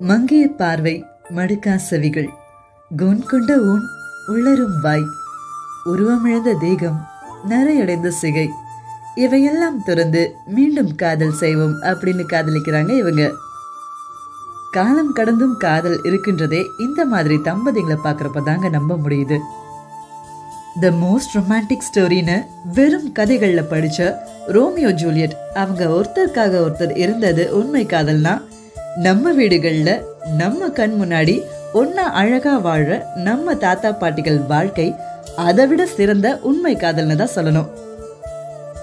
மங்கிய பார்வை மடுக்கா செவிகள். குன் கொண்ட ஊன் உளரும் வாய். உருவமிழந்த தேகம் நரையடைந்த சிகை. இவையெல்லாம் துறந்து மீண்டும் காதல் செய்வோம் அப்படின்னு காதலிக்கிறாங்க இவங்க. காலம் கடந்தும் காதல் இருக்கின்றதே இந்த மாதிரி தம்பதிகளை பார்க்குறப்ப தாங்க நம்ப முடியுது. த மோஸ்ட் ரொமான்டிக் ஸ்டோரின்னு வெறும் கதைகளில் படித்த ரோமியோ ஜூலியட் அவங்க ஒருத்தருக்காக ஒருத்தர் இருந்தது உண்மை காதல்னா நம்ம வீடுகளில் நம்ம கண் முன்னாடி ஒன்றா அழகாக வாழ நம்ம தாத்தா பாட்டிகள் வாழ்க்கை அதை விட சிறந்த உண்மை காதல்னு தான் சொல்லணும்.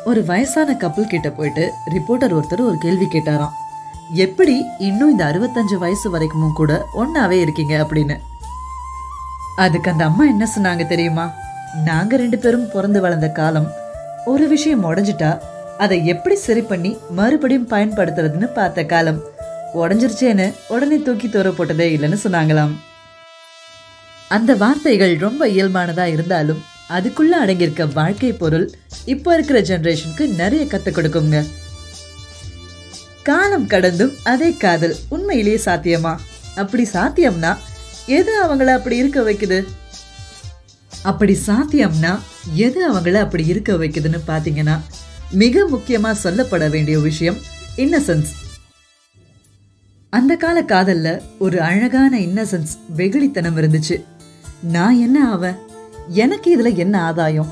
ஒரு வயசான கப்பல் கிட்ட போயிட்டு ரிப்போர்ட்டர் ஒருத்தர் ஒரு கேள்வி கேட்டாராம். எப்படி இன்னும் இந்த அறுபத்தஞ்சு வயசு வரைக்கும் கூட ஒன்றாவே இருக்கீங்க? அப்படின்னு. அதுக்கு அந்த அம்மா என்ன சொன்னாங்க தெரியுமா? நாங்கள் ரெண்டு பேரும் பிறந்து வளர்ந்த காலம் ஒரு விஷயம் உடஞ்சிட்டா அதை எப்படி சரி பண்ணி மறுபடியும் பயன்படுத்துறதுன்னு பார்த்த காலம். உடஞ்சிருச்சேன்னு உடனே தூக்கி தூர போட்டதே இல்லைன்னு சொன்னாங்களாம். அந்த வார்த்தைகள் ரொம்ப இயல்பானதா இருந்தாலும் அதுக்குள்ள அடங்கியிருக்க வாழ்க்கை பொருள் இப்போ இருக்கிற ஜென்ரேஷனுக்கு நிறைய கற்றுக் கொடுக்குங்க. காலம் கடந்தும் அதே காதல் உண்மையிலேயே சாத்தியமா? அப்படி சாத்தியம்னா எது அவங்கள அப்படி இருக்க வைக்குது? அப்படி சாத்தியம்னா எது அவங்கள அப்படி இருக்க வைக்குதுன்னு பாத்தீங்கன்னா மிக முக்கியமா சொல்லப்பட வேண்டிய விஷயம் இன்னசென்ஸ் அந்த கால காதல்ல ஒரு அழகான இன்னசென்ஸ் வெகுளித்தனம் இருந்துச்சு. நான் என்ன ஆவேன் எனக்கு இதுல என்ன ஆதாயம்?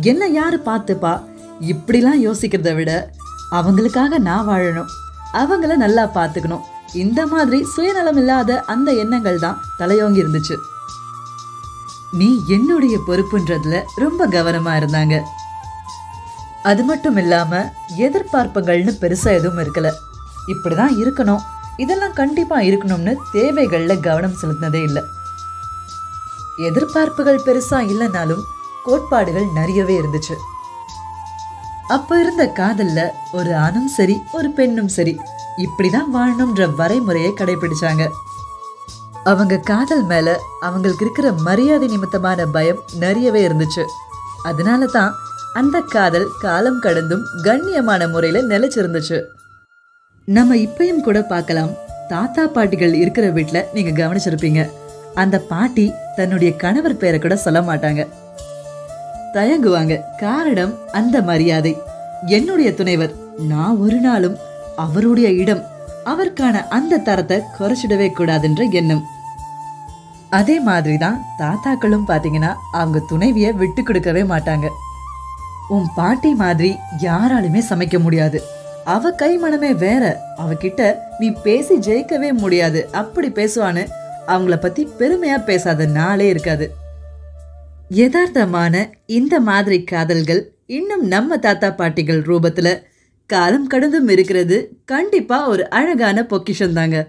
என்ன யாரு பார்த்துப்பா? இப்படிலாம் யோசிக்கிறத விட அவங்களுக்காக நான் வாழணும். அவங்கள நல்லா பார்த்துக்கணும். இந்த மாதிரி சுயநலம் இல்லாத அந்த எண்ணங்கள் தான் தலையோங்கி இருந்துச்சு. நீ என்னுடைய பொறுப்புன்றதுல ரொம்ப கவனமா இருந்தாங்க. அது மட்டும் இல்லாம எதிர்பார்ப்புகள்னு பெருசா எதுவும் இருக்கல. இப்படிதான் இருக்கணும். இதெல்லாம் கண்டிப்பாக இருக்கணும்னு தேவைகளில் கவனம் செலுத்தினதே இல்லை. எதிர்பார்ப்புகள் பெருசாக இல்லைனாலும் கோட்பாடுகள் நிறையவே இருந்துச்சு. அப்போ இருந்த காதலில் ஒரு ஆணும் சரி ஒரு பெண்ணும் சரி இப்படி தான் வாழணுன்ற வரைமுறையை கடைபிடிச்சாங்க. அவங்க காதல் மேலே அவங்களுக்கு இருக்கிற மரியாதை நிமித்தமான பயம் நிறையவே இருந்துச்சு. அதனால தான் அந்த காதல் காலம் கடந்தும் கண்ணியமான முறையில் நிலைச்சிருந்துச்சு. நம்ம இப்பயும் கூட பார்க்கலாம். தாத்தா பாட்டிகள் இருக்கிற வீட்டில் நீங்க கவனிச்சிருப்பீங்க. அந்த பாட்டி தன்னுடைய கணவர் பேரை கூட சொல்ல மாட்டாங்க. தயங்குவாங்க. காரணம் அந்த மரியாதை. என்னுடைய துணைவர் நான் ஒரு நாளும் அவருடைய இடம் அவருக்கான அந்த தரத்தை குறைச்சிடவே கூடாதுன்ற எண்ணம். அதே மாதிரி தான் தாத்தாக்களும் பார்த்தீங்கன்னா அவங்க துணைவிய விட்டு கொடுக்கவே மாட்டாங்க. உன் பாட்டி மாதிரி யாராலுமே சமைக்க முடியாது. அவ கை மனமே வேற. அவகிட்ட நீ பேசி ஜெயிக்கவே முடியாது. அப்படி பேசுவான்னு அவங்கள பத்தி பெருமையா பேசாத நாளே இருக்காது. யதார்த்தமான இந்த மாதிரி காதல்கள் இன்னும் நம்ம தாத்தா பாட்டிகள் ரூபத்துல காலம் கடந்தும் இருக்கிறது கண்டிப்பா ஒரு அழகான பொக்கிஷம் தாங்க